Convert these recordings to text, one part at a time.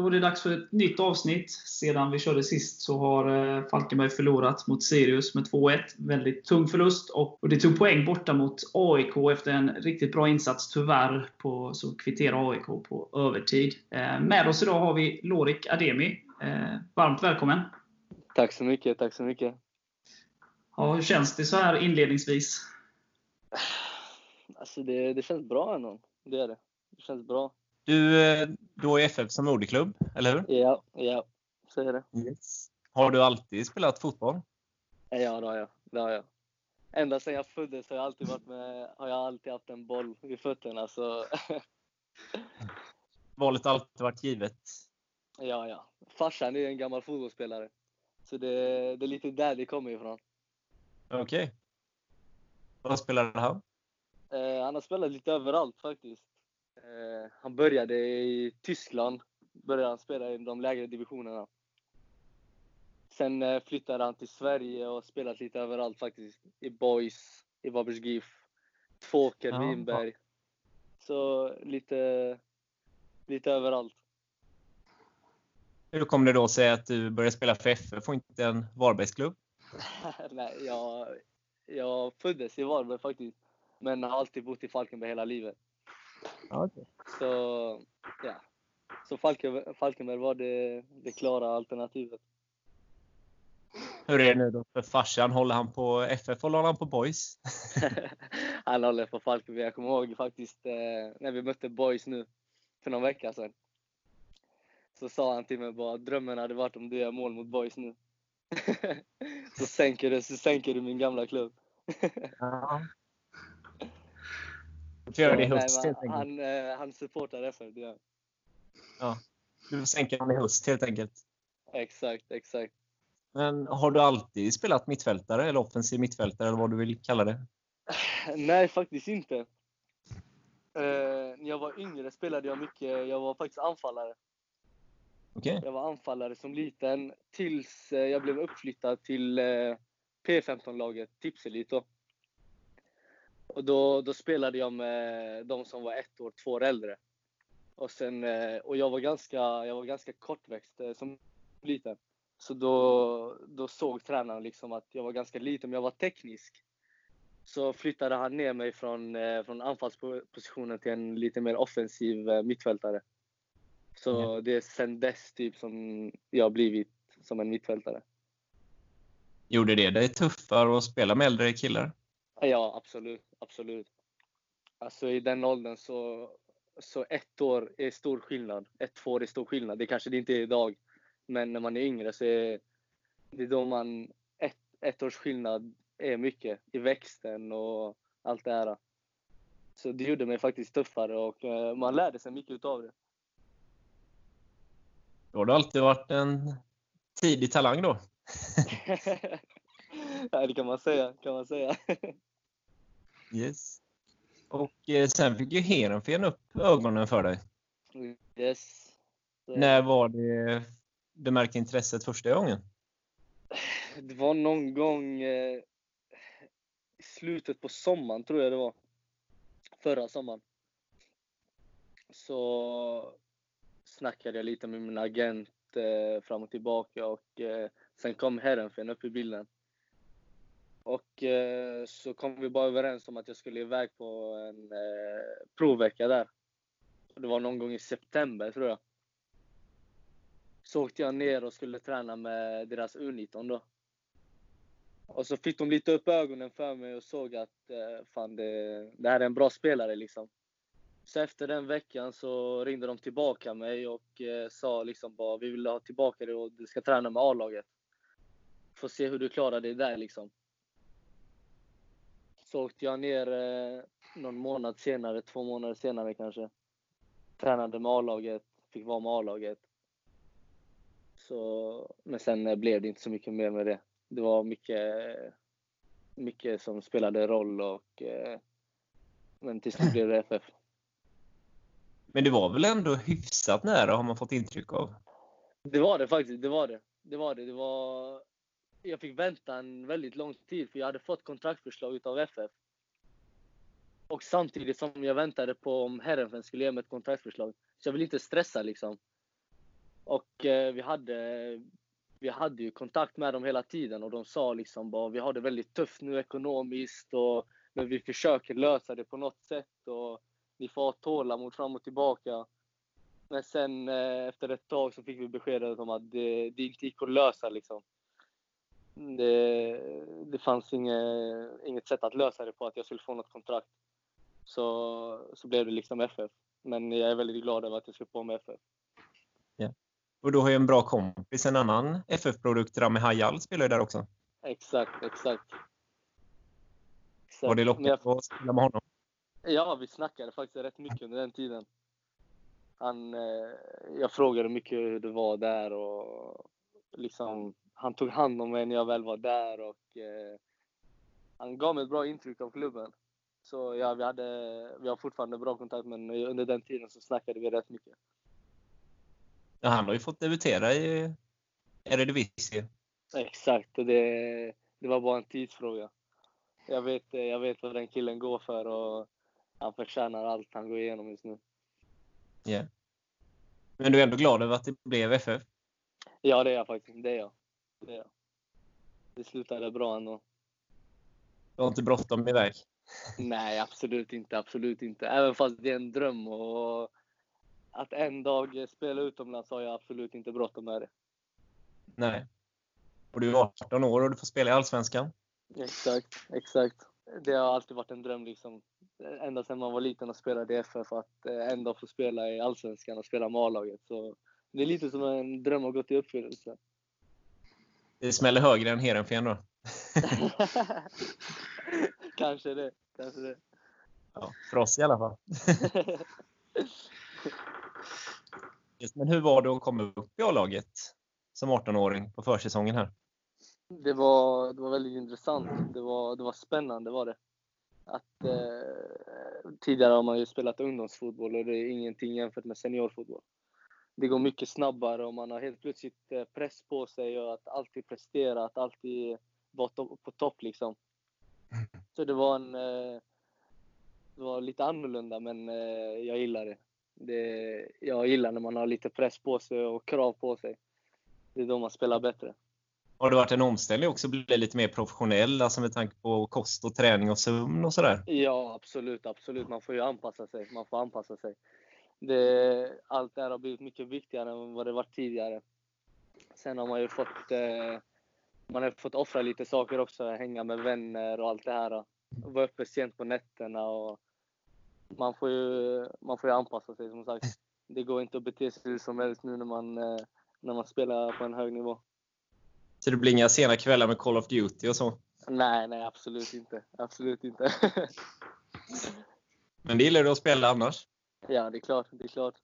Då är det dags för ett nytt avsnitt. Sedan vi körde sist så har eh, Falkenberg förlorat mot Sirius med 2-1. Väldigt tung förlust och, och det tog poäng borta mot AIK efter en riktigt bra insats. Tyvärr på, så kvitterar AIK på övertid. Eh, med oss idag har vi Lorik Ademi. Eh, varmt välkommen! Tack så mycket, tack så mycket. Ja, hur känns det så här inledningsvis? Alltså det, det känns bra ändå. Det är det. Det känns bra. Du, du har FF som moderklubb, eller hur? Ja, ja. Så är det. Yes. Har du alltid spelat fotboll? Ja, det har jag. Det har jag. Ända sedan jag föddes har jag alltid, varit med, har jag alltid haft en boll vid fötterna. Så Valet har alltid varit givet? ja, ja. Farsan är en gammal fotbollsspelare. Så det, det är lite där det kommer ifrån. Okej. Vad spelade han? Eh, han har spelat lite överallt faktiskt. Eh, han började i Tyskland. Började han spela i de lägre divisionerna. Sen eh, flyttade han till Sverige och spelat lite överallt faktiskt. I Boys, i Wabbers GIF, Tvååker, Ja, Vinberg. Så lite, lite överallt. Hur kom det då sig att du började spela för FF och inte en Varbergsklubb? Nej, jag, jag föddes i Varberg faktiskt. Men har alltid bott i Falkenberg hela livet. Okay. Så, ja. Så Falkenberg, Falkenberg var det, det klara alternativet. Hur är det nu då för farsan? Håller han på FF eller håller han på Boys? Han håller på Falkenberg. Jag kommer ihåg faktiskt eh, när vi mötte Boys nu för någon vecka sedan. Så sa han till mig bara drömmen hade varit om du gör mål mot Boys nu. så, sänker du, så sänker du min gamla klubb. Ja. Får göra det i höst helt enkelt. han, eh, han supportar FF, det gör han. Du får sänka honom i höst helt enkelt. Exakt, exakt. Men har du alltid spelat mittfältare eller offensiv mittfältare eller vad du vill kalla det? Nej, faktiskt inte. Eh, när jag var yngre spelade jag mycket, jag var faktiskt anfallare. Okej. Jag var anfallare som liten tills eh, jag blev uppflyttad till eh, P15-laget, Tipselit då. Och då, då spelade jag med de som var ett år, två år äldre. Och, sen, eh, och jag var ganska, jag var ganska kortväxt eh, som liten. Så då, då såg tränaren liksom att jag var ganska liten, men jag var teknisk. Så flyttade han ner mig från, eh, från anfallspositionen till en lite mer offensiv mittfältare. Så Ja. det är sen dess typ som jag har blivit som en mittfältare. Gjorde det dig tuffare att spela med äldre killar? Ja, absolut. absolut. Alltså i den åldern så, så ett år är stor skillnad. Ett, två år är stor skillnad. Det kanske det inte är idag. Men när man är yngre så är det då man... Ett, ett års skillnad är mycket i växten och allt det här. Så det gjorde mig faktiskt tuffare och eh, man lärde sig mycket utav det. Då har du alltid varit en tidig talang då. ja, det kan man säga. Kan man säga. Yes. Och eh, sen fick ju Heerenveen upp ögonen för dig. yes. Så- När var det du märkte intresset första gången? Det var någon gång eh, i slutet på sommaren, tror jag det var. Förra sommaren. Så snackade jag lite med min agent eh, fram och tillbaka och eh, sen kom Herrenfen upp i bilden. Och eh, så kom vi bara överens om att jag skulle iväg på en eh, provvecka där. Det var någon gång i september, tror jag. Så åkte jag ner och skulle träna med deras U19 då. Och så fick de lite upp ögonen för mig och såg att eh, fan det, det här är en bra spelare liksom. Så efter den veckan så ringde de tillbaka mig och eh, sa liksom bara vi vill ha tillbaka dig och du ska träna med A-laget. Får se hur du klarar dig där liksom. Så åkte jag ner eh, någon månad senare, två månader senare kanske. Tränade med A-laget, fick vara med A-laget. Så, men sen eh, blev det inte så mycket mer med det. Det var mycket, mycket som spelade roll och eh, men till slut blev det FF. Men det var väl ändå hyfsat nära har man fått intryck av. Det var det faktiskt, det var det. Det var det. det var... Jag fick vänta en väldigt lång tid för jag hade fått kontraktförslag utav FF. Och samtidigt som jag väntade på om Herrenfen skulle ge mig ett kontraktförslag. Så jag ville inte stressa liksom. Och eh, vi hade vi hade ju kontakt med dem hela tiden och de sa liksom bara vi har det väldigt tufft nu ekonomiskt och men vi försöker lösa det på något sätt och ni får ha tålamod fram och tillbaka. Men sen eh, efter ett tag så fick vi beskedet om att det, det inte gick att lösa liksom. Det, det fanns inget, inget sätt att lösa det på, att jag skulle få något kontrakt. Så, så blev det liksom FF. Men jag är väldigt glad över att jag skrev på med FF. Och du har ju en bra kompis, en annan FF-produkt, Rami Hayal, spelar ju där också. Exakt, exakt. exakt. Var det Men jag- att spela med honom? Ja, vi snackade faktiskt rätt mycket under den tiden. Han, eh, jag frågade mycket hur det var där och liksom, han tog hand om mig när jag väl var där och eh, han gav mig ett bra intryck av klubben. Så ja, vi, hade, vi har fortfarande bra kontakt men under den tiden så snackade vi rätt mycket. Ja, han har ju fått debutera i Eredivisie. Exakt, och det, det var bara en tidsfråga. Jag vet, jag vet vad den killen går för och han förtjänar allt han går igenom just nu. Yeah. Men du är ändå glad över att det blev FF? Ja, det är jag faktiskt. Det är jag. Det, det slutade bra ändå. Du har inte bråttom iväg? Nej, absolut inte. Absolut inte. Även fast det är en dröm och att en dag spela utomlands har jag absolut inte bråttom med det. Nej. Och du är 18 år och du får spela i Allsvenskan? Exakt, exakt. Det har alltid varit en dröm liksom. Ända sedan man var liten och spelade i FF att eh, en dag få spela i Allsvenskan och spela med A-laget. Så det är lite som en dröm har gått i uppfyllelse. Det smäller högre än Heerenveen då? kanske det, kanske det. Ja, för oss i alla fall. Men hur var det att komma upp i A-laget som 18-åring på försäsongen här? Det var, det var väldigt intressant. Det var, det var spännande var det. Att, eh, tidigare har man ju spelat ungdomsfotboll och det är ingenting jämfört med seniorfotboll. Det går mycket snabbare och man har helt plötsligt eh, press på sig och att alltid prestera, att alltid vara to- på topp liksom. Så det var en... Eh, det var lite annorlunda men eh, jag gillar det. det. Jag gillar när man har lite press på sig och krav på sig. Det är då man spelar bättre. Har det varit en omställning också att bli lite mer professionell, alltså med tanke på kost och träning och sömn och sådär? Ja, absolut, absolut. Man får ju anpassa sig. Man får anpassa sig. Det, allt det här har blivit mycket viktigare än vad det var tidigare. Sen har man ju fått, eh, man har fått offra lite saker också. Hänga med vänner och allt det här. Vara uppe sent på nätterna och man får ju, man får ju anpassa sig som sagt. Det går inte att bete sig hur som helst nu när man, eh, när man spelar på en hög nivå. Så det blir inga sena kvällar med Call of Duty och så? Nej, nej, absolut inte. Absolut inte. Men det gillar du att spela annars? Ja, det är klart. Det är klart.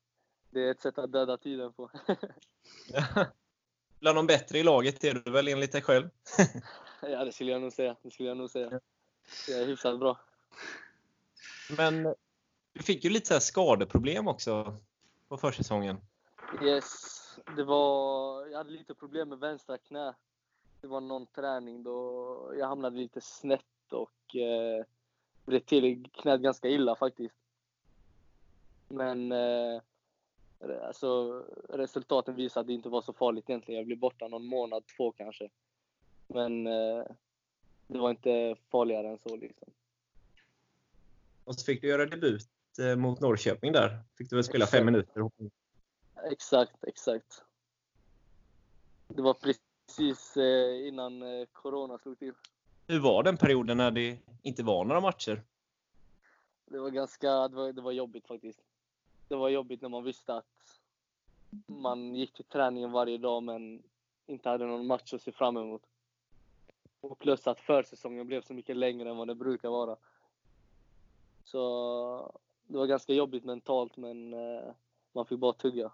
Det är ett sätt att döda tiden på. Bland de bättre i laget är du väl enligt dig själv? ja, det skulle jag nog säga. Det skulle jag nog säga. Jag är hyfsat bra. Men du fick ju lite så skadeproblem också på försäsongen. Yes, det var... Jag hade lite problem med vänstra knä. Det var någon träning då jag hamnade lite snett och eh, blev till knät ganska illa faktiskt. Men eh, alltså, resultaten visade att det inte var så farligt egentligen. Jag blev borta någon månad, två kanske. Men eh, det var inte farligare än så liksom. Och så fick du göra debut eh, mot Norrköping där. Fick du väl spela fem Exakt. minuter. Exakt, exakt. Det var precis eh, innan eh, Corona slog till. Hur var den perioden när det inte var några matcher? Det var ganska, det var, det var jobbigt faktiskt. Det var jobbigt när man visste att man gick till träningen varje dag men inte hade någon match att se fram emot. Och plus att försäsongen blev så mycket längre än vad det brukar vara. Så det var ganska jobbigt mentalt men eh, man fick bara tugga.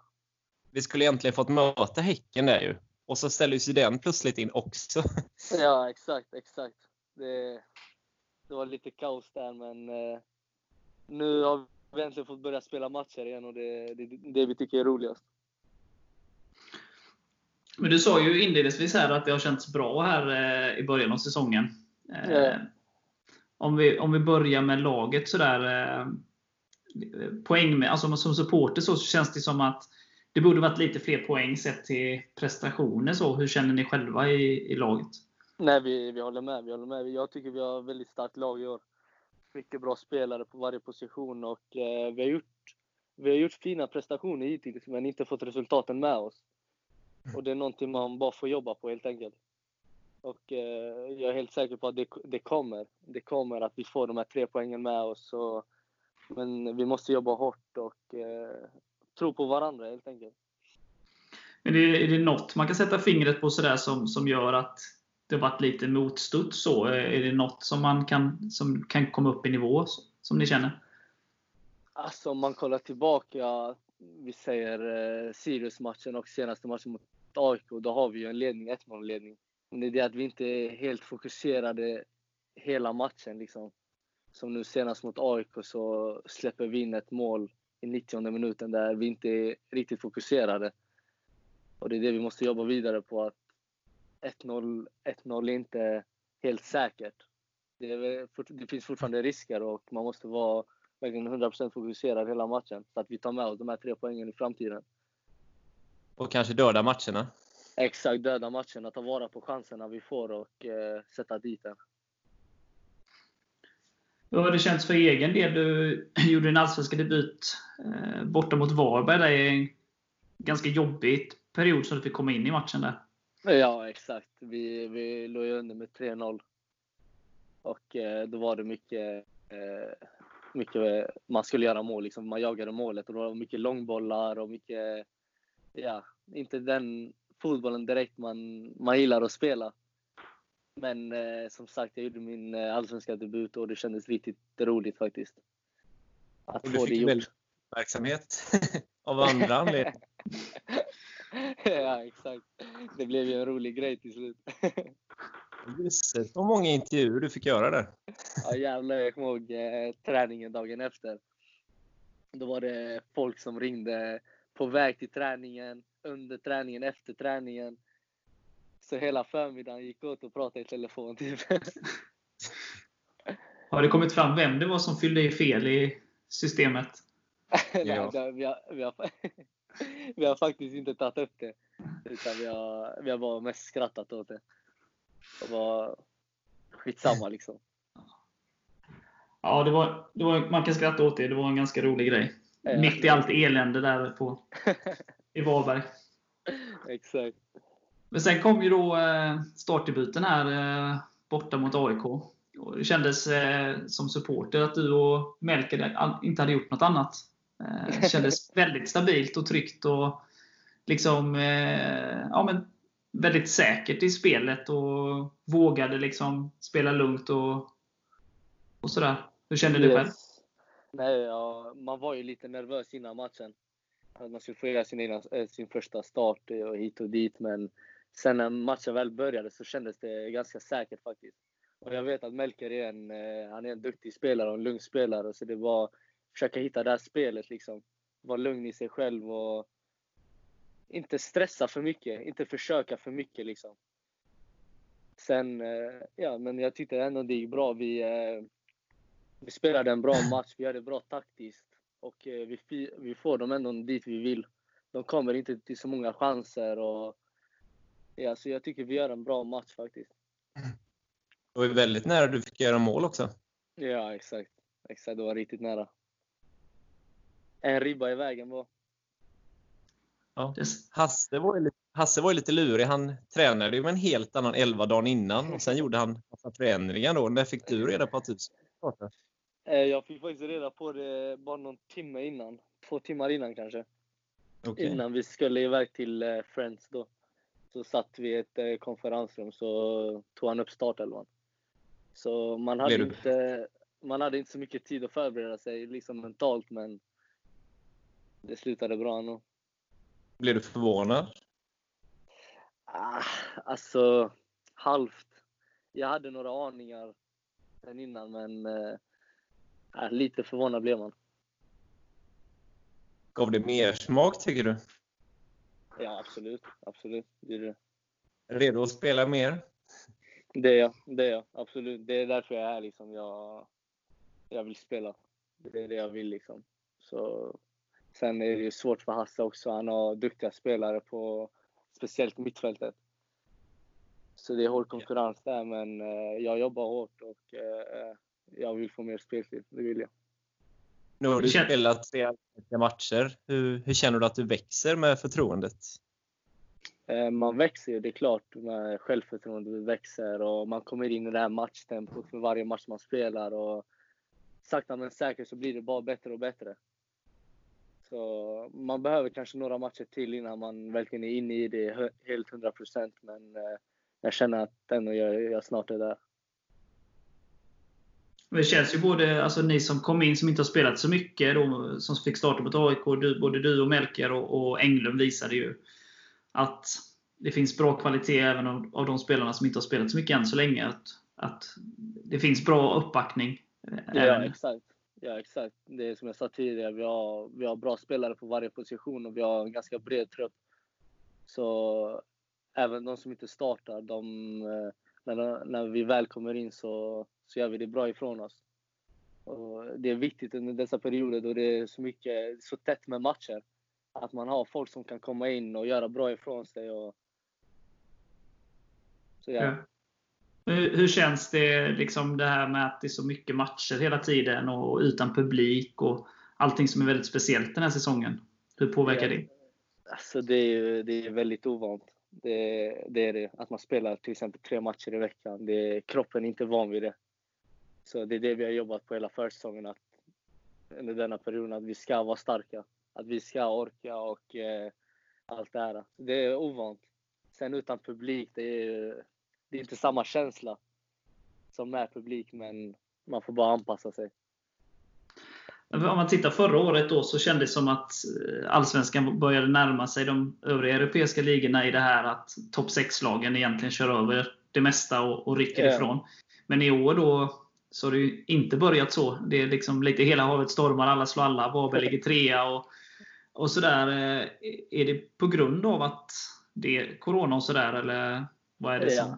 Vi skulle egentligen fått möta Häcken där ju. Och så ställdes ju den plötsligt in också. Ja, exakt, exakt. Det, det var lite kaos där, men eh, nu har vi äntligen fått börja spela matcher igen och det är det, det vi tycker är roligast. Men du sa ju inledningsvis här att det har känts bra här eh, i början av säsongen. Eh, Ja. om, vi, om vi börjar med laget sådär. Eh, poäng med, alltså som supporter så känns det som att det borde varit lite fler poäng sett till prestationer. Så, hur känner ni själva i, i laget? Nej, vi, vi håller med. Vi håller med. Jag tycker vi har ett väldigt starkt lag i år. Mycket bra spelare på varje position och eh, vi, har gjort, vi har gjort fina prestationer hittills men inte fått resultaten med oss. Och det är någonting man bara får jobba på helt enkelt. Och eh, jag är helt säker på att det, det kommer. Det kommer att vi får de här tre poängen med oss. Och, men vi måste jobba hårt och eh, tro på varandra helt enkelt. Men är, är det något man kan sätta fingret på sådär som, som gör att det varit lite motstuds? Så? Eh, är det något som, man kan, som kan komma upp i nivå, som ni känner? Alltså om man kollar tillbaka, vi säger eh, Sirius-matchen och senaste matchen mot AIK, då har vi ju en ledning, 1-0-ledning. Men det är det att vi inte är helt fokuserade hela matchen. Liksom. Som nu senast mot AIK så släpper vi in ett mål i 90 minuten där vi inte är riktigt fokuserade. Och det är det vi måste jobba vidare på. att 1-0 är inte helt säkert. Det, är, det, finns fortfarande risker och man måste vara verkligen 100% fokuserad hela matchen. Så att vi tar med oss de här tre poängen i framtiden. Och kanske döda matcherna? Exakt, döda matcherna. Ta vara på chanserna vi får och eh, sätta dit den. Hur har det känts för egen del? Du gjorde din allsvenska debut eh, borta mot Varberg. Det är en ganska jobbig period som du fick komma in i matchen där. Ja, exakt. Vi, vi låg ju under med 3-0. Och eh, då var det mycket, eh, mycket man skulle göra mål. Liksom. Man jagade målet och det var mycket långbollar och mycket, ja, inte den fotbollen direkt man, man gillar att spela. Men eh, som sagt, jag gjorde min eh, allsvenska debut och det kändes riktigt roligt faktiskt. Att och få det gjort. Du fick verksamhet av andra anledningar. ja, exakt. Det blev ju en rolig grej till slut. Just så många intervjuer du fick göra där. ja jävlar, jag kommer ihåg eh, träningen dagen efter. Då var det folk som ringde på väg till träningen, under träningen, efter träningen. Så hela förmiddagen gick åt att prata i telefon. Typ. Har det kommit fram vem det var som fyllde i fel i systemet? Nej, ja. vi, har, vi, har, vi har faktiskt inte tagit upp det. Utan vi har, vi har bara mest skrattat åt det. Det var skitsamma liksom. Ja, det var, det var, man kan skratta åt det. Det var en ganska rolig grej. Ja, Mitt i allt elände där på, i Varberg. Exakt. Men sen kom ju då eh, startdebuten här eh, borta mot AIK. Och det kändes eh, som supporter att du och Melker inte hade gjort något annat. Det kändes väldigt stabilt och tryggt och liksom, ja, men väldigt säkert i spelet och vågade liksom spela lugnt och, och sådär. Hur kände yes. du själv? Nej, ja, man var ju lite nervös innan matchen. Att man skulle få göra sin, sin första start och hit och dit. Men sen när matchen väl började så kändes det ganska säkert faktiskt. Och jag vet att Melker är en, eh, han är en duktig spelare och en lugn spelare. Så det var försöka hitta det här spelet liksom. Vara lugn i sig själv och inte stressa för mycket. Inte försöka för mycket liksom. Sen, eh, ja men jag tyckte ändå det gick bra. Vi, eh, vi spelade en bra match. Vi hade bra taktiskt. Och vi, vi får dem ändå dit vi vill. De kommer inte till så många chanser. Och, Ja, så jag tycker vi gör en bra match faktiskt. Det var ju väldigt nära du fick göra mål också. Ja, exakt. Exakt, det var riktigt nära. En ribba i vägen bara. Ja. Hasse, var ju lite, Hasse var ju lite lurig. Han tränade ju med en helt annan elva dagen innan och sen gjorde han massa förändringar då. När fick du reda på att du skulle eh, Jag fick faktiskt reda på det bara någon timme innan. Två timmar innan kanske. Okay. Innan vi skulle iväg till eh, Friends då så satt vi i ett eh, konferensrum så tog han upp startelvan. Så man hade, inte, man hade inte så mycket tid att förbereda sig liksom mentalt men det slutade bra ändå. Blev du förvånad? Ah, alltså, halvt. Jag hade några aningar sen innan men eh, lite förvånad blev man. Gav det mer smak tycker du? Ja, absolut. Absolut. Det är det. Redo att spela mer? Det är jag. Det är jag. Absolut. Det är därför jag är här. Liksom. Jag, jag vill spela. Det är det jag vill. Liksom. Så Sen är det ju svårt för Hasse också. Han har duktiga spelare på speciellt mittfältet. Så det är hård konkurrens där, men eh, jag jobbar hårt och eh, jag vill få mer speltid. Det vill jag. Nu har du spelat tre matcher. Hur, hur känner du att du växer med förtroendet? Eh, man växer ju, det är klart. Med självförtroendet växer och man kommer in i det här matchtempot för varje match man spelar. Och sakta men säkert så blir det bara bättre och bättre. Så man behöver kanske några matcher till innan man verkligen är inne i det helt 100% men eh, jag känner att ändå jag, jag snart är där. Det känns ju både, alltså ni som kom in som inte har spelat så mycket, då, som fick starta mot AIK, du, både du och Melker och, och Englund visade ju att det finns bra kvalitet även av, av de spelarna som inte har spelat så mycket än så länge. Att, att det finns bra uppbackning. Ja, exakt. Ja, exakt. Det är som jag sa tidigare, vi har, vi har bra spelare på varje position och vi har en ganska bred trupp. Så även de som inte startar, de, eh, när, när vi väl kommer in så, så gör vi det bra ifrån oss. Och det är viktigt under dessa perioder då det är så mycket, så tätt med matcher. Att man har folk som kan komma in och göra bra ifrån sig. Och, så ja. ja. Hur, hur, känns det, liksom det här med att det är så mycket matcher hela tiden och utan publik och allting som är väldigt speciellt den här säsongen? Hur påverkar det? Alltså det är, det är väldigt ovant. Det, det, är det. Att man spelar till exempel tre matcher i veckan. Det, kroppen är inte van vid det. Så det är det vi har jobbat på hela försäsongen. Att under denna perioden att vi ska vara starka. Att vi ska orka och eh, allt det här. Det är ovant. Sen utan publik, det är, det är inte samma känsla som med publik, men man får bara anpassa sig. Om man tittar förra året då så kändes det som att eh, Allsvenskan började närma sig de övriga europeiska ligorna i det här att topp 6-lagen egentligen kör över det mesta och, och rycker yeah. ifrån. Men i år då så har det ju inte börjat så. Det är liksom lite hela havet stormar, alla slår alla, Varberg ligger trea och, och sådär. Eh, är det på grund av att det är Corona och sådär, eller vad är det som...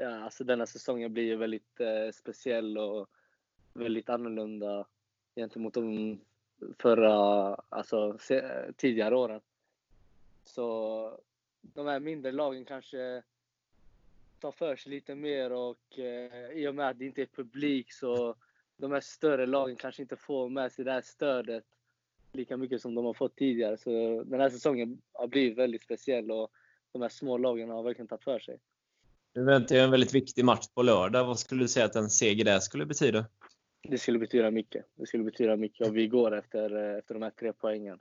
Ja, alltså denna säsongen blir ju väldigt eh, speciell och väldigt annorlunda gentemot de förra, alltså tidigare åren. Så de här mindre lagen kanske tar för sig lite mer och eh, i och med att det inte är publik så de här större lagen kanske inte får med sig det här stödet lika mycket som de har fått tidigare. Så den här säsongen har blivit väldigt speciell och de här små lagen har verkligen tagit för sig. Nu väntar ju en väldigt viktig match på lördag. Vad skulle du säga att en seger där skulle betyda? Det skulle betyda mycket. Det skulle betyda mycket och vi går efter, efter de här tre poängen.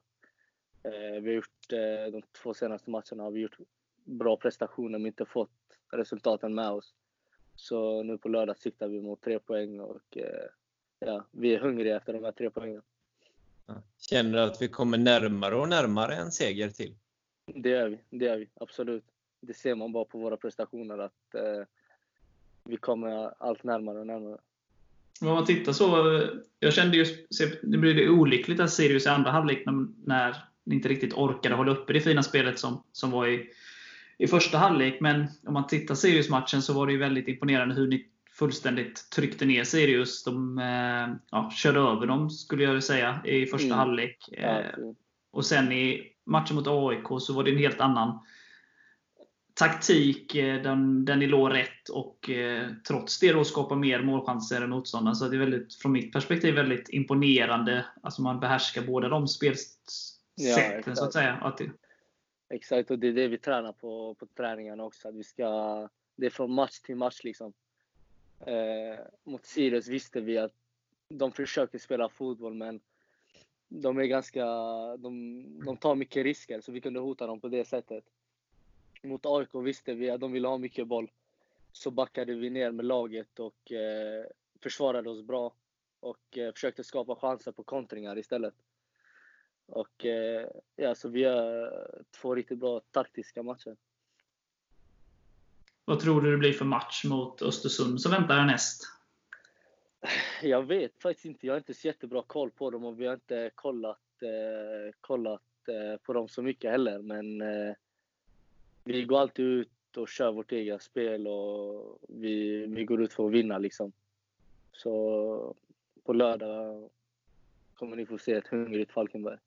Eh, vi har gjort, eh, de två senaste matcherna har vi gjort bra prestationer men inte fått resultaten med oss. Så nu på lördag siktar vi mot tre poäng och eh, ja, vi är hungriga efter de här tre poängen. Känner du att vi kommer närmare och närmare en seger till? Det är vi, det är vi absolut. Det ser man bara på våra prestationer att eh, vi kommer allt närmare och närmare. Om man tittar så, jag kände ju, det blev olyckligt att Sirius i andra halvlek när ni inte riktigt orkade hålla uppe det fina spelet som, som var i, i första halvlek. Men om man tittar Sirius-matchen så var det ju väldigt imponerande hur ni fullständigt tryckte ner Sirius. De eh, ja, körde över dem, skulle jag säga, i första mm. halvlek. Ja, och sen i matchen mot AIK så var det en helt annan taktik eh, den, den ni låg rätt och eh, trots det då skapa mer målchanser än motståndaren. Så det är väldigt, från mitt perspektiv väldigt imponerande. Alltså man behärskar båda de spelsätten ja, så att säga. Att det... Exakt, och det är det vi tränar på på träningarna också. Att vi ska, det är från match till match liksom. Eh, mot Sirius visste vi att de försöker spela fotboll men de är ganska, de, de tar mycket risker så vi kunde hota dem på det sättet. Mot AIK visste vi att de ville ha mycket boll. Så backade vi ner med laget och eh, försvarade oss bra. Och eh, försökte skapa chanser på kontringar istället. Och eh, ja, så vi gör två riktigt bra taktiska matcher. Vad tror du det blir för match mot Östersund som väntar härnäst? Jag vet faktiskt inte. Jag har inte så jättebra koll på dem och vi har inte kollat, eh, kollat eh, på dem så mycket heller. Men eh, vi går alltid ut och kör vårt eget spel och vi, vi går ut för att vinna liksom. Så på lördag kommer ni få se ett hungrigt Falkenberg.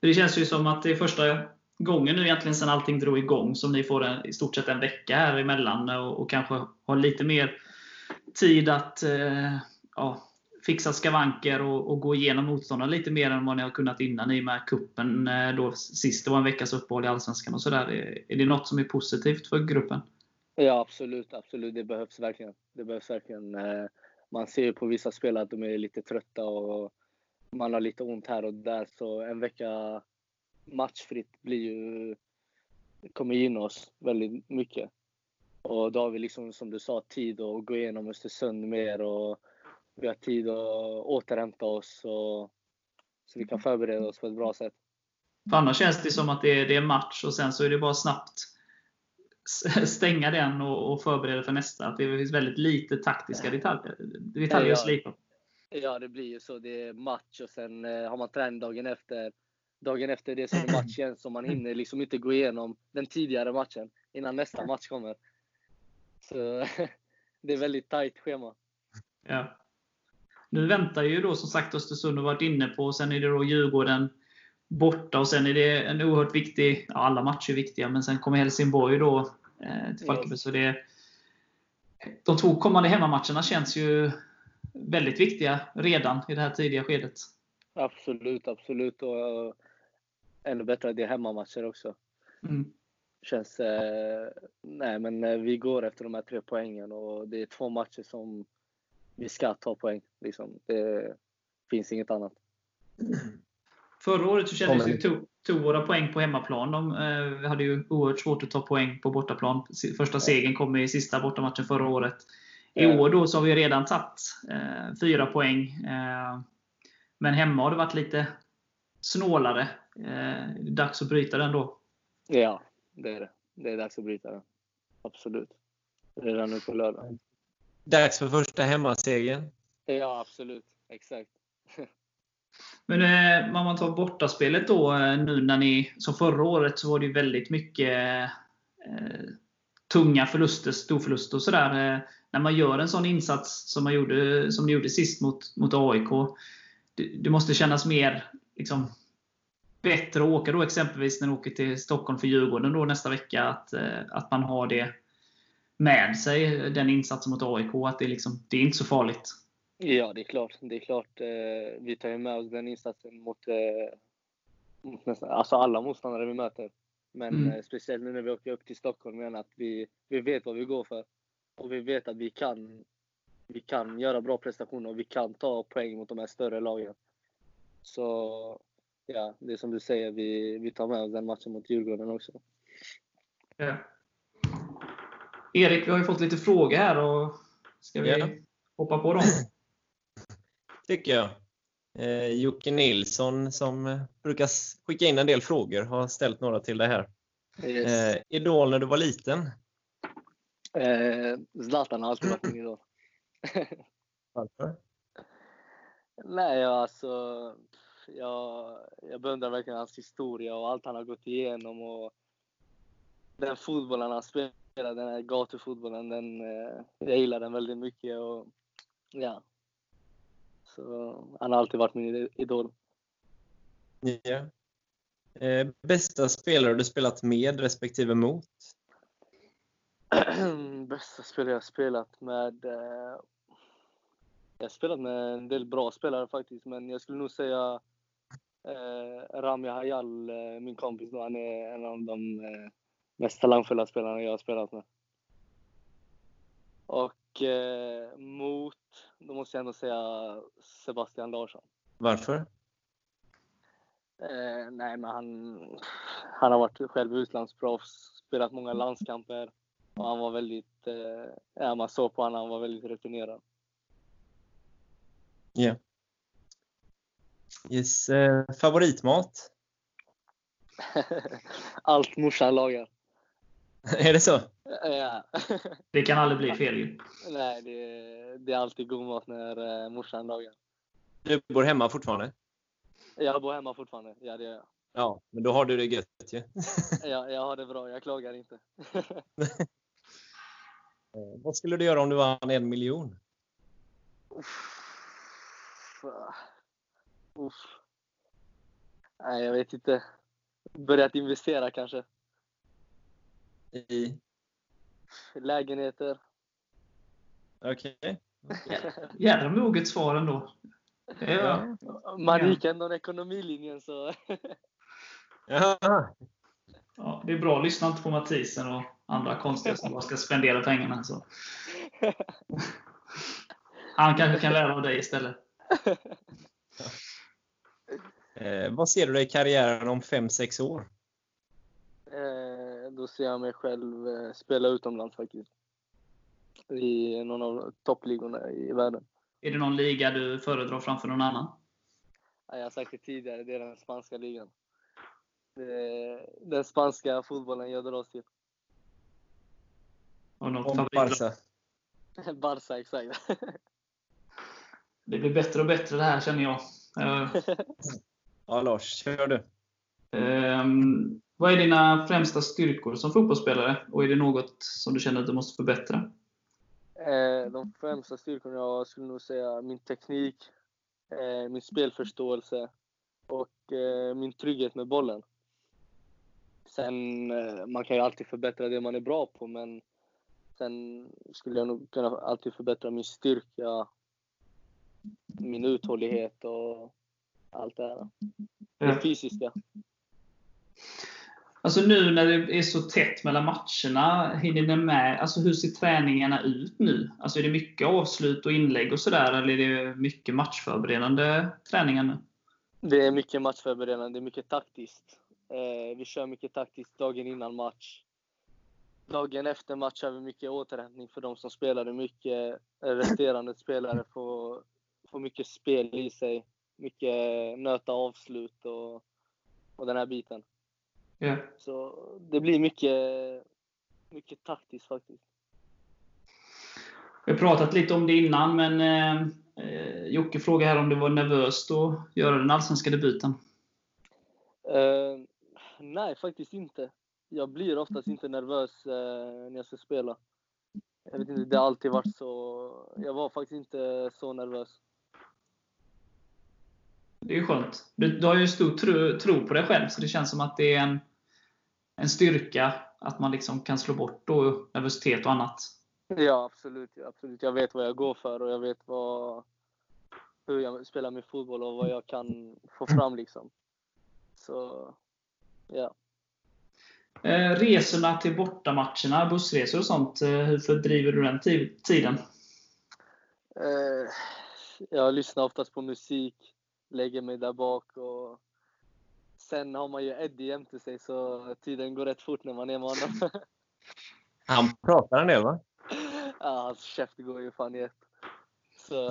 Det känns ju som att det är första gången nu egentligen sedan allting drog igång som ni får en, i stort sett en vecka här emellan och, och kanske har lite mer tid att eh, ja, fixa skavanker och, och gå igenom motståndarna lite mer än vad ni har kunnat innan i och med kuppen eh, då sist det var en veckas uppehåll i Allsvenskan och sådär. Är, är det något som är positivt för gruppen? Ja, absolut. absolut. Det behövs verkligen. Det behövs verkligen. Eh, man ser ju på vissa spelare att de är lite trötta och man har lite ont här och där. Så en vecka matchfritt blir ju, kommer gynna oss väldigt mycket. Och då har vi liksom, som du sa, tid att gå igenom Östersund mer och vi har tid att återhämta oss och, så vi kan förbereda oss på ett bra sätt. För annars känns det som att det är, det är match och sen så är det bara snabbt stänga den och, och förbereda för nästa. Att det finns väldigt lite taktiska detaljer, detaljer ja, att slipa Ja, det blir ju så. Det är match och sen eh, har man träning dagen efter. Dagen efter det som är matchen, så man hinner liksom inte gå igenom den tidigare matchen innan nästa match kommer. Så det är väldigt tajt schema. Ja. Nu väntar ju då som sagt Östersund har varit inne på, och sen är det då Djurgården borta och sen är det en oerhört viktig, ja, alla matcher är viktiga, men sen kommer Helsingborg då eh, till Falkenberg. Så det, de två kommande hemmamatcherna känns ju väldigt viktiga redan i det här tidiga skedet. Absolut, absolut. Och uh, ännu bättre att det är hemmamatcher också. Mm. Känns, eh, nej men eh, vi går efter de här tre poängen och det är två matcher som vi ska ta poäng. Liksom. Det finns inget annat. Förra året så kändes det tog, tog våra poäng på hemmaplan. De eh, hade ju oerhört svårt att ta poäng på bortaplan. Första segern kom i sista bortamatchen förra året. I år då så har vi redan tagit eh, fyra poäng. Eh, men hemma har det varit lite snålare. Eh, dags att bryta den då. Ja, det är det. Det är dags att bryta den. Absolut. Redan nu på lördag. Dags för första hemmasegern. Ja, absolut. Exakt. Men eh, om man tar bortaspelet då, eh, nu när ni, som förra året, så var det väldigt mycket eh, tunga förluster, storförluster och sådär. Eh, när man gör en sån insats som man gjorde, som ni gjorde sist mot, mot AIK, det, det måste kännas mer liksom, bättre att åka då exempelvis när du åker till Stockholm för Djurgården då nästa vecka, att, att man har det med sig, den insatsen mot AIK. Att det, liksom, det är inte så farligt. Ja, det är klart. Det är klart. Eh, vi tar ju med oss den insatsen mot, eh, mot nästan, alltså alla motståndare vi möter. Men mm. eh, speciellt nu när vi åker upp till Stockholm, menar att vi, vi vet vad vi går för. Och vi vet att vi kan, vi kan göra bra prestationer och vi kan ta poäng mot de här större lagen. Så ja, det är som du säger, vi, vi tar med oss den matchen mot Djurgården också. Ja. Erik, vi har ju fått lite frågor här. Och ska vi ja. hoppa på dem? tycker jag. Eh, Jocke Nilsson som eh, brukar skicka in en del frågor har ställt några till dig här. Yes. Eh, idol när du var liten? Eh, Zlatan har alltid varit min idol. Varför? Nej, alltså jag, jag beundrar verkligen hans historia och allt han har gått igenom och den fotbollen han spelar, den här gatufotbollen, den, eh, jag gillar den väldigt mycket. Och, ja, så han har alltid varit min idol. Ja. Eh, bästa spelare du spelat med respektive mot? bästa spelare jag spelat med? Eh, jag har spelat med en del bra spelare faktiskt, men jag skulle nog säga eh, Rami Hayal, eh, min kompis. Då, han är en av de eh, mest talangfulla spelarna jag har spelat med. Och eh, mot då måste jag ändå säga Sebastian Larsson. Varför? Eh, nej, men han, han har varit själv utlandsproffs, spelat många landskamper. Och han var väldigt, eh, ja, man såg på honom, han var väldigt rutinerad. Ja. Yeah. Yes, eh, favoritmat? Allt morsan lagar. är det så? Ja. det kan aldrig bli fel ju. Nej, det, det är alltid god mat när eh, morsan lagar. Du bor hemma fortfarande? Jag bor hemma fortfarande, ja det gör jag. Ja, men då har du det gött ju. ja, jag har det bra. Jag klagar inte. Eh, vad skulle du göra om du vann en miljon? Uff. Uff. Nej, jag vet inte. Börjat investera kanske. I? Lägenheter. Okej. Okay. Jädra moget svar ändå. Ja. Man gick ändå ekonomilinjen så... ja. ja, det är bra. Lyssna inte på Mathisen och andra konstiga som bara ska spendera pengarna. Så. Han kanske kan lära av dig istället. Eh, vad ser du dig i karriären om 5-6 år? Eh, då ser jag mig själv eh, spela utomlands faktiskt. I någon av toppligorna i världen. Är det någon liga du föredrar framför någon annan? Ja, jag har sagt det tidigare, det är den spanska ligan. den spanska fotbollen jag dras till. Och något Om Barca? Barca, exakt. det blir bättre och bättre det här känner jag. ja, Lars, kör du. Um, vad är dina främsta styrkor som fotbollsspelare? Och är det något som du känner att du måste förbättra? Eh, de främsta styrkorna jag skulle nog säga min teknik, eh, min spelförståelse och eh, min trygghet med bollen. Sen, man kan ju alltid förbättra det man är bra på, men sen skulle jag nog kunna alltid förbättra min styrka, min uthållighet och allt det här. Det fysiska. Alltså nu när det är så tätt mellan matcherna, hinner ni med? Alltså hur ser träningarna ut nu? Alltså är det mycket avslut och inlägg och sådär, eller är det mycket matchförberedande träningar nu? Det är mycket matchförberedande, det är mycket taktiskt. Eh, vi kör mycket taktiskt dagen innan match. Dagen efter match har vi mycket återhämtning för de som spelade mycket. Resterande spelare får, får mycket spel i sig. Mycket nöta avslut och, och den här biten. Yeah. Så det blir mycket, mycket taktiskt faktiskt. Vi har pratat lite om det innan, men eh, Jocke frågade här om det var nervöst att göra den allsvenska debuten? Eh, nej, faktiskt inte. Jag blir oftast inte nervös eh, när jag ska spela. Jag vet inte, det har alltid varit så. Jag var faktiskt inte så nervös. Det är ju skönt. Du, du har ju stor tro, tro, på dig själv, så det känns som att det är en, en styrka att man liksom kan slå bort då nervositet och annat. Ja, absolut. Ja, absolut. Jag vet vad jag går för och jag vet vad, hur jag spelar min fotboll och vad jag kan få fram. Liksom. Så, ja. Eh, resorna till bortamatcherna, bussresor och sånt, eh, hur fördriver du den tiden? Eh, jag lyssnar oftast på musik, lägger mig där bak och sen har man ju Eddie jämte sig så tiden går rätt fort när man är med honom. Han pratar en del va? Ja, hans käft går ju fan i ett. Så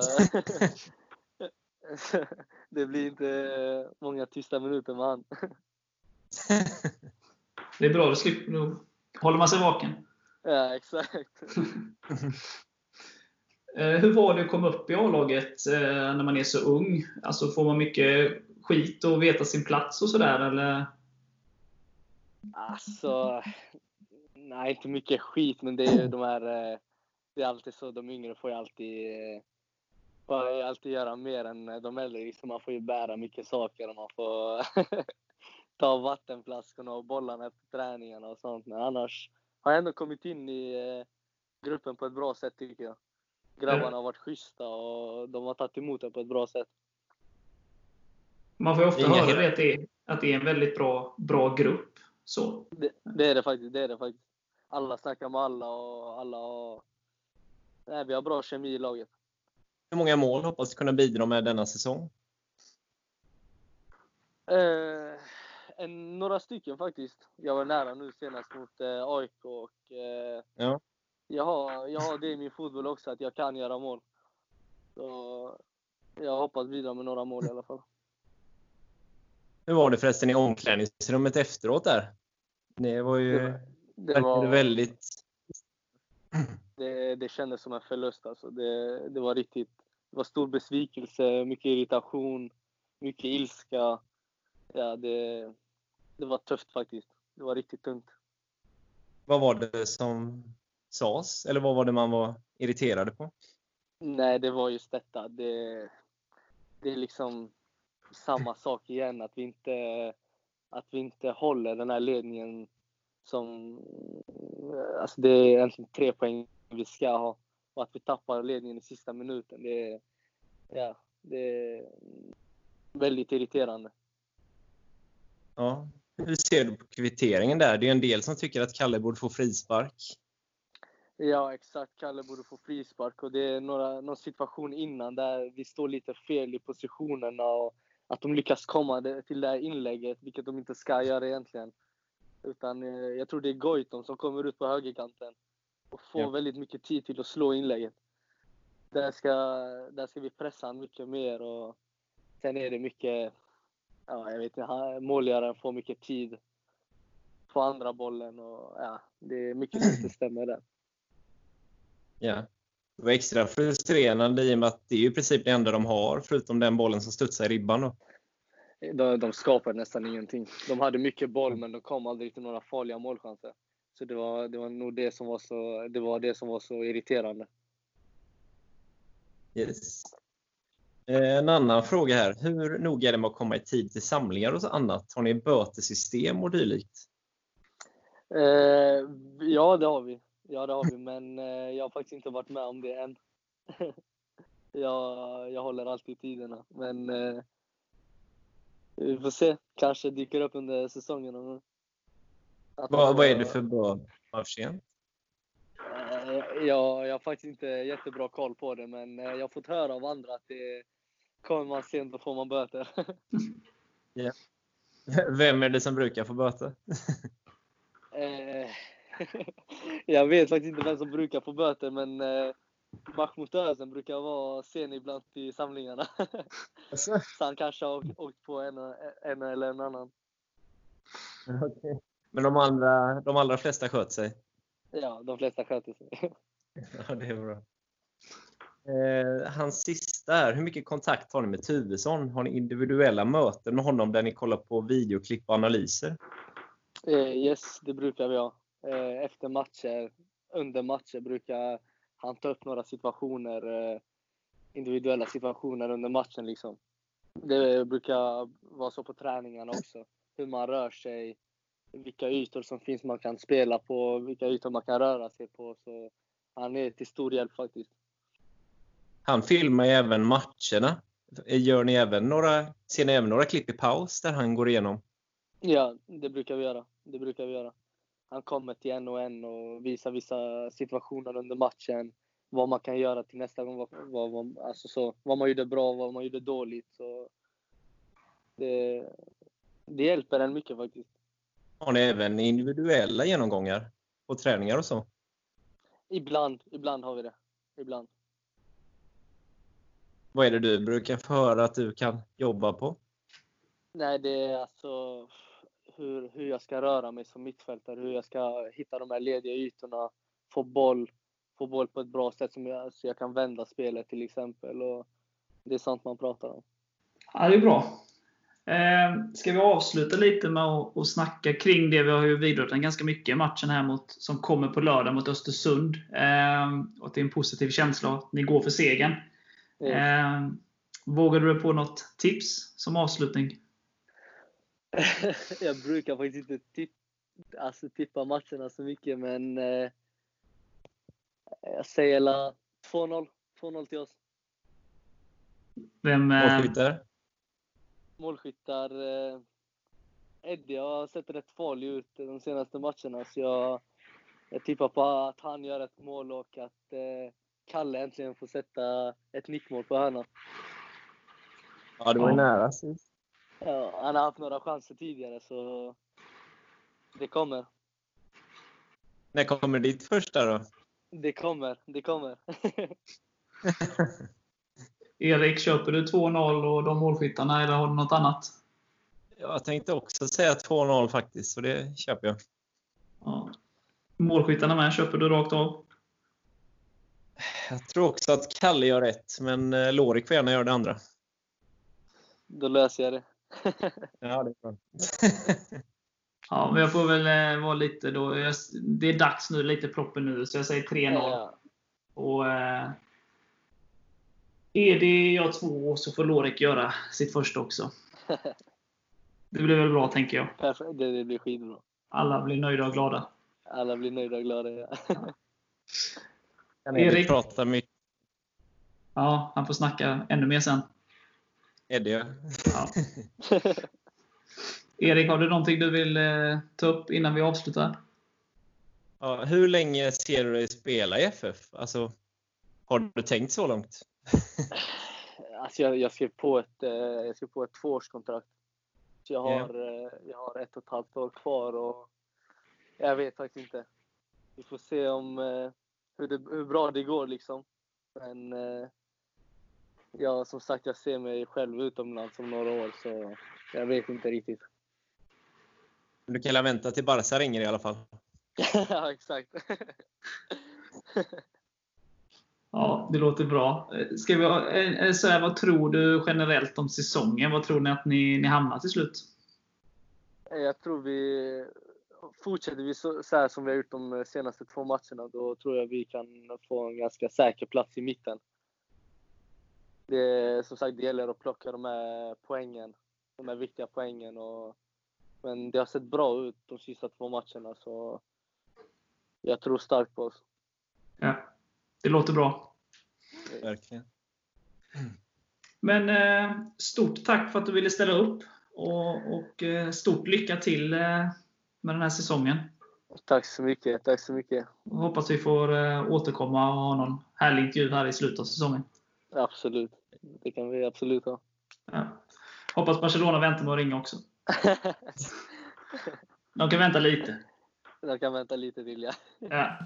det blir inte många tysta minuter med han. Det är bra, då, slipper, då håller man sig vaken. Ja, exakt. Eh, hur var det att komma upp i A-laget eh, när man är så ung? Alltså Får man mycket skit och veta sin plats och sådär, eller? Alltså, nej inte mycket skit, men det är ju de här... Eh, det är alltid så, de yngre får ju alltid, får ju alltid göra mer än de äldre. Liksom man får ju bära mycket saker och man får ta vattenflaskorna och bollarna efter träningarna och sånt. Men annars har jag ändå kommit in i gruppen på ett bra sätt tycker jag. Grabbarna har varit schyssta och de har tagit emot det på ett bra sätt. Man får ofta Inga höra det att, det är, att det är en väldigt bra, bra grupp. Så. Det, det, är det faktiskt. Det är det faktiskt. Alla snackar med alla och alla har... Nej, vi har bra kemi i laget. Hur många mål hoppas du kunna bidra med denna säsong? Eh, en, några stycken faktiskt. Jag var nära nu senast mot eh, AIK och eh, ja. jag, har, jag har det i min fotboll också, att jag kan göra mål. Så jag hoppas bidra med några mål i alla fall. Hur var det förresten i omklädningsrummet efteråt där? Det var ju det, det var, väldigt... Det, det kändes som en förlust alltså. Det, det var riktigt... Det var stor besvikelse, mycket irritation, mycket ilska. Ja, det, det var tufft faktiskt. Det var riktigt tungt. Vad var det som sades? Eller vad var det man var irriterad på? Nej, det var just detta. Det, det är liksom samma sak igen. Att vi inte, att vi inte håller den här ledningen som... Alltså det är egentligen tre poäng vi ska ha. Och att vi tappar ledningen i sista minuten. Det är, ja, det är väldigt irriterande. Ja. Hur ser du på kvitteringen där? Det är en del som tycker att Kalle borde få frispark. Ja, exakt. Kalle borde få frispark. Och det är några, någon situation innan där vi står lite fel i positionerna och att de lyckas komma till det här inlägget, vilket de inte ska göra egentligen. Utan eh, jag tror det är Goitom som kommer ut på högerkanten och får ja. väldigt mycket tid till att slå inlägget. Där ska, där ska vi pressa mycket mer och sen är det mycket, ja, jag vet inte, målgöraren får mycket tid på andra bollen och ja, det är mycket som inte stämmer där. Ja. Det var extra frustrerande i och med att det är i princip det enda de har, förutom den bollen som studsar i ribban. Då. De, de skapade nästan ingenting. De hade mycket boll, men de kom aldrig till några farliga målchanser. Så det var, det var nog det som var så, det var det som var så irriterande. Yes. Eh, en annan fråga här. Hur noga är det med att komma i tid till samlingar och annat? Har ni bötesystem och dylikt? Eh, ja, det har vi. Ja, det har vi, men eh, jag har faktiskt inte varit med om det än. jag, jag håller alltid tiderna, men eh, vi får se. Kanske dyker upp under säsongen. Vad, vad är det för bra matchscen? Eh, jag, jag har faktiskt inte jättebra koll på det, men jag har fått höra av andra att det kommer man sent då får man böter. yeah. Vem är det som brukar få böter? jag vet faktiskt inte vem som brukar få böter, men eh, Mahmoud Özden brukar vara sen ibland i samlingarna. så han kanske har åkt på en, en eller en annan. Okay. Men de, andra, de allra flesta sköter sig? Ja, de flesta sköter sig. ja, det är bra. Eh, hans sista är, hur mycket kontakt har ni med Tuvesson? Har ni individuella möten med honom där ni kollar på videoklipp och analyser? Eh, yes, det brukar vi ha. Eh, efter matcher, under matcher brukar han ta upp några situationer, eh, individuella situationer under matchen liksom. Det brukar vara så på träningarna också. Hur man rör sig, vilka ytor som finns man kan spela på, vilka ytor man kan röra sig på. Så han är till stor hjälp faktiskt. Han filmar ju även matcherna. Gör ni även några, ser ni även några klipp i paus där han går igenom? Ja, det brukar vi göra. Det brukar vi göra han kommer till en och en och visar vissa situationer under matchen. Vad man kan göra till nästa gång. Vad, vad, alltså så, vad man gjorde bra, vad man gjorde dåligt. Så det, det hjälper en mycket faktiskt. Har ni även individuella genomgångar på träningar och så? Ibland, ibland har vi det. Ibland. Vad är det du brukar få höra att du kan jobba på? Nej, det är alltså hur, hur jag ska röra mig som mittfältare, hur jag ska hitta de här lediga ytorna, få boll, få boll på ett bra sätt som jag, så jag kan vända spelet till exempel. Och det är sånt man pratar om. Ja, det är bra. Eh, ska vi avsluta lite med att, snacka kring det? Vi har ju vidrört ganska mycket matchen här mot, som kommer på lördag mot Östersund. Eh, och det är en positiv känsla att ni går för segern. Eh, vågar du på något tips som avslutning? jag brukar faktiskt inte tippa, alltså, tippa matcherna så mycket, men eh, jag säger 2-0. 2-0 till oss. Vem? Eh... Målskyttar? Målskyttar? Eh, Eddie har sett rätt farlig ut de senaste matcherna, så jag, jag tippar på att han gör ett mål och att eh, Kalle äntligen får sätta ett nickmål på hörnan. Ja, det var ju nära sist. Ja, han har haft några chanser tidigare, så det kommer. När kommer ditt första då? Det kommer, det kommer. Erik, köper du 2-0 och de målskyttarna, eller har du något annat? Jag tänkte också säga 2-0 faktiskt, så det köper jag. Ja. Målskyttarna med, köper du rakt av? Jag tror också att Kalle gör rätt, men eh, Lorik får gärna göra det andra. Då löser jag det. Ja, det är bra. ja, men jag får väl eh, vara lite då. Det är dags nu, lite proppen nu, så jag säger 3-0. Ja. Och, eh, Edi gör två, så får Lorek göra sitt första också. Det blir väl bra, tänker jag. Perfekt. Det, det blir skitbra. Alla blir nöjda och glada. Alla blir nöjda och glada. Ja. Kan Erik Erik? prata mycket? Ja, han får snacka ännu mer sen. Eddie, ja. Ja. Erik, har du någonting du vill eh, ta upp innan vi avslutar? Ja, hur länge ser du dig spela i FF? Alltså, har du tänkt så långt? Alltså jag, jag skrev på ett, eh, jag skrev på ett tvåårskontrakt. Så jag Ja. har, eh, jag har ett och ett halvt år kvar och jag vet faktiskt inte. Vi får se om eh, hur, det, hur bra det går liksom. Men eh, ja, som sagt, jag ser mig själv utomlands om några år så jag vet inte riktigt. Du kan väl vänta till Barca ringer i alla fall. ja, exakt. Ja, det låter bra. Eh, Ska vi, eh, eh, så här, vad tror du generellt om säsongen? Vad tror ni att ni, ni hamnar till slut? Jag tror vi fortsätter vi så, så här som vi har gjort de senaste två matcherna, då tror jag vi kan få en ganska säker plats i mitten. Det, som sagt, det gäller att plocka de här poängen, de här viktiga poängen. Och, men det har sett bra ut de sista två matcherna, så jag tror starkt på oss. Ja, det låter bra. Verkligen. Men eh, stort tack för att du ville ställa upp. Och, och eh, stort lycka till eh, med den här säsongen. Tack så mycket, tack så mycket. Och hoppas vi får återkomma och ha någon härlig intervju här i slutet av säsongen. Absolut. Det kan vi absolut ha. Ja. Hoppas Barcelona väntar med att ringa också. De kan vänta lite. Jag kan vänta lite till. Ja.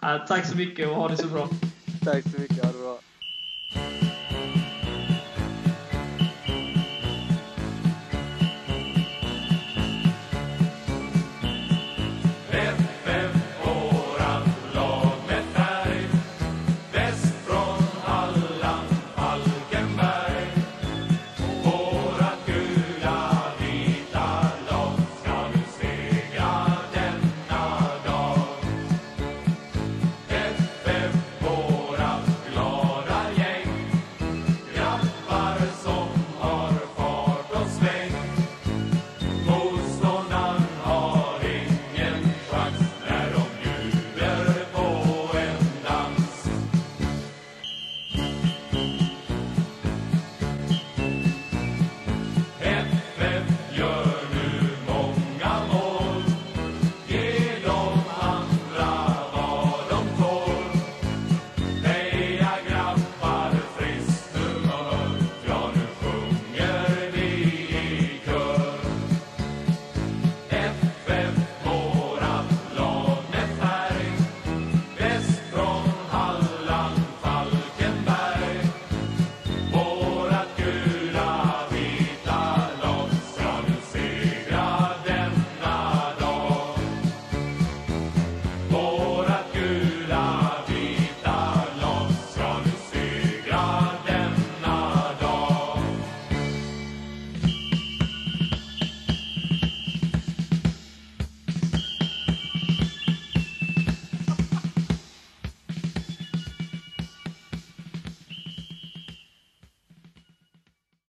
Ja, tack så mycket och ha det så bra. Tack så mycket, ha det bra.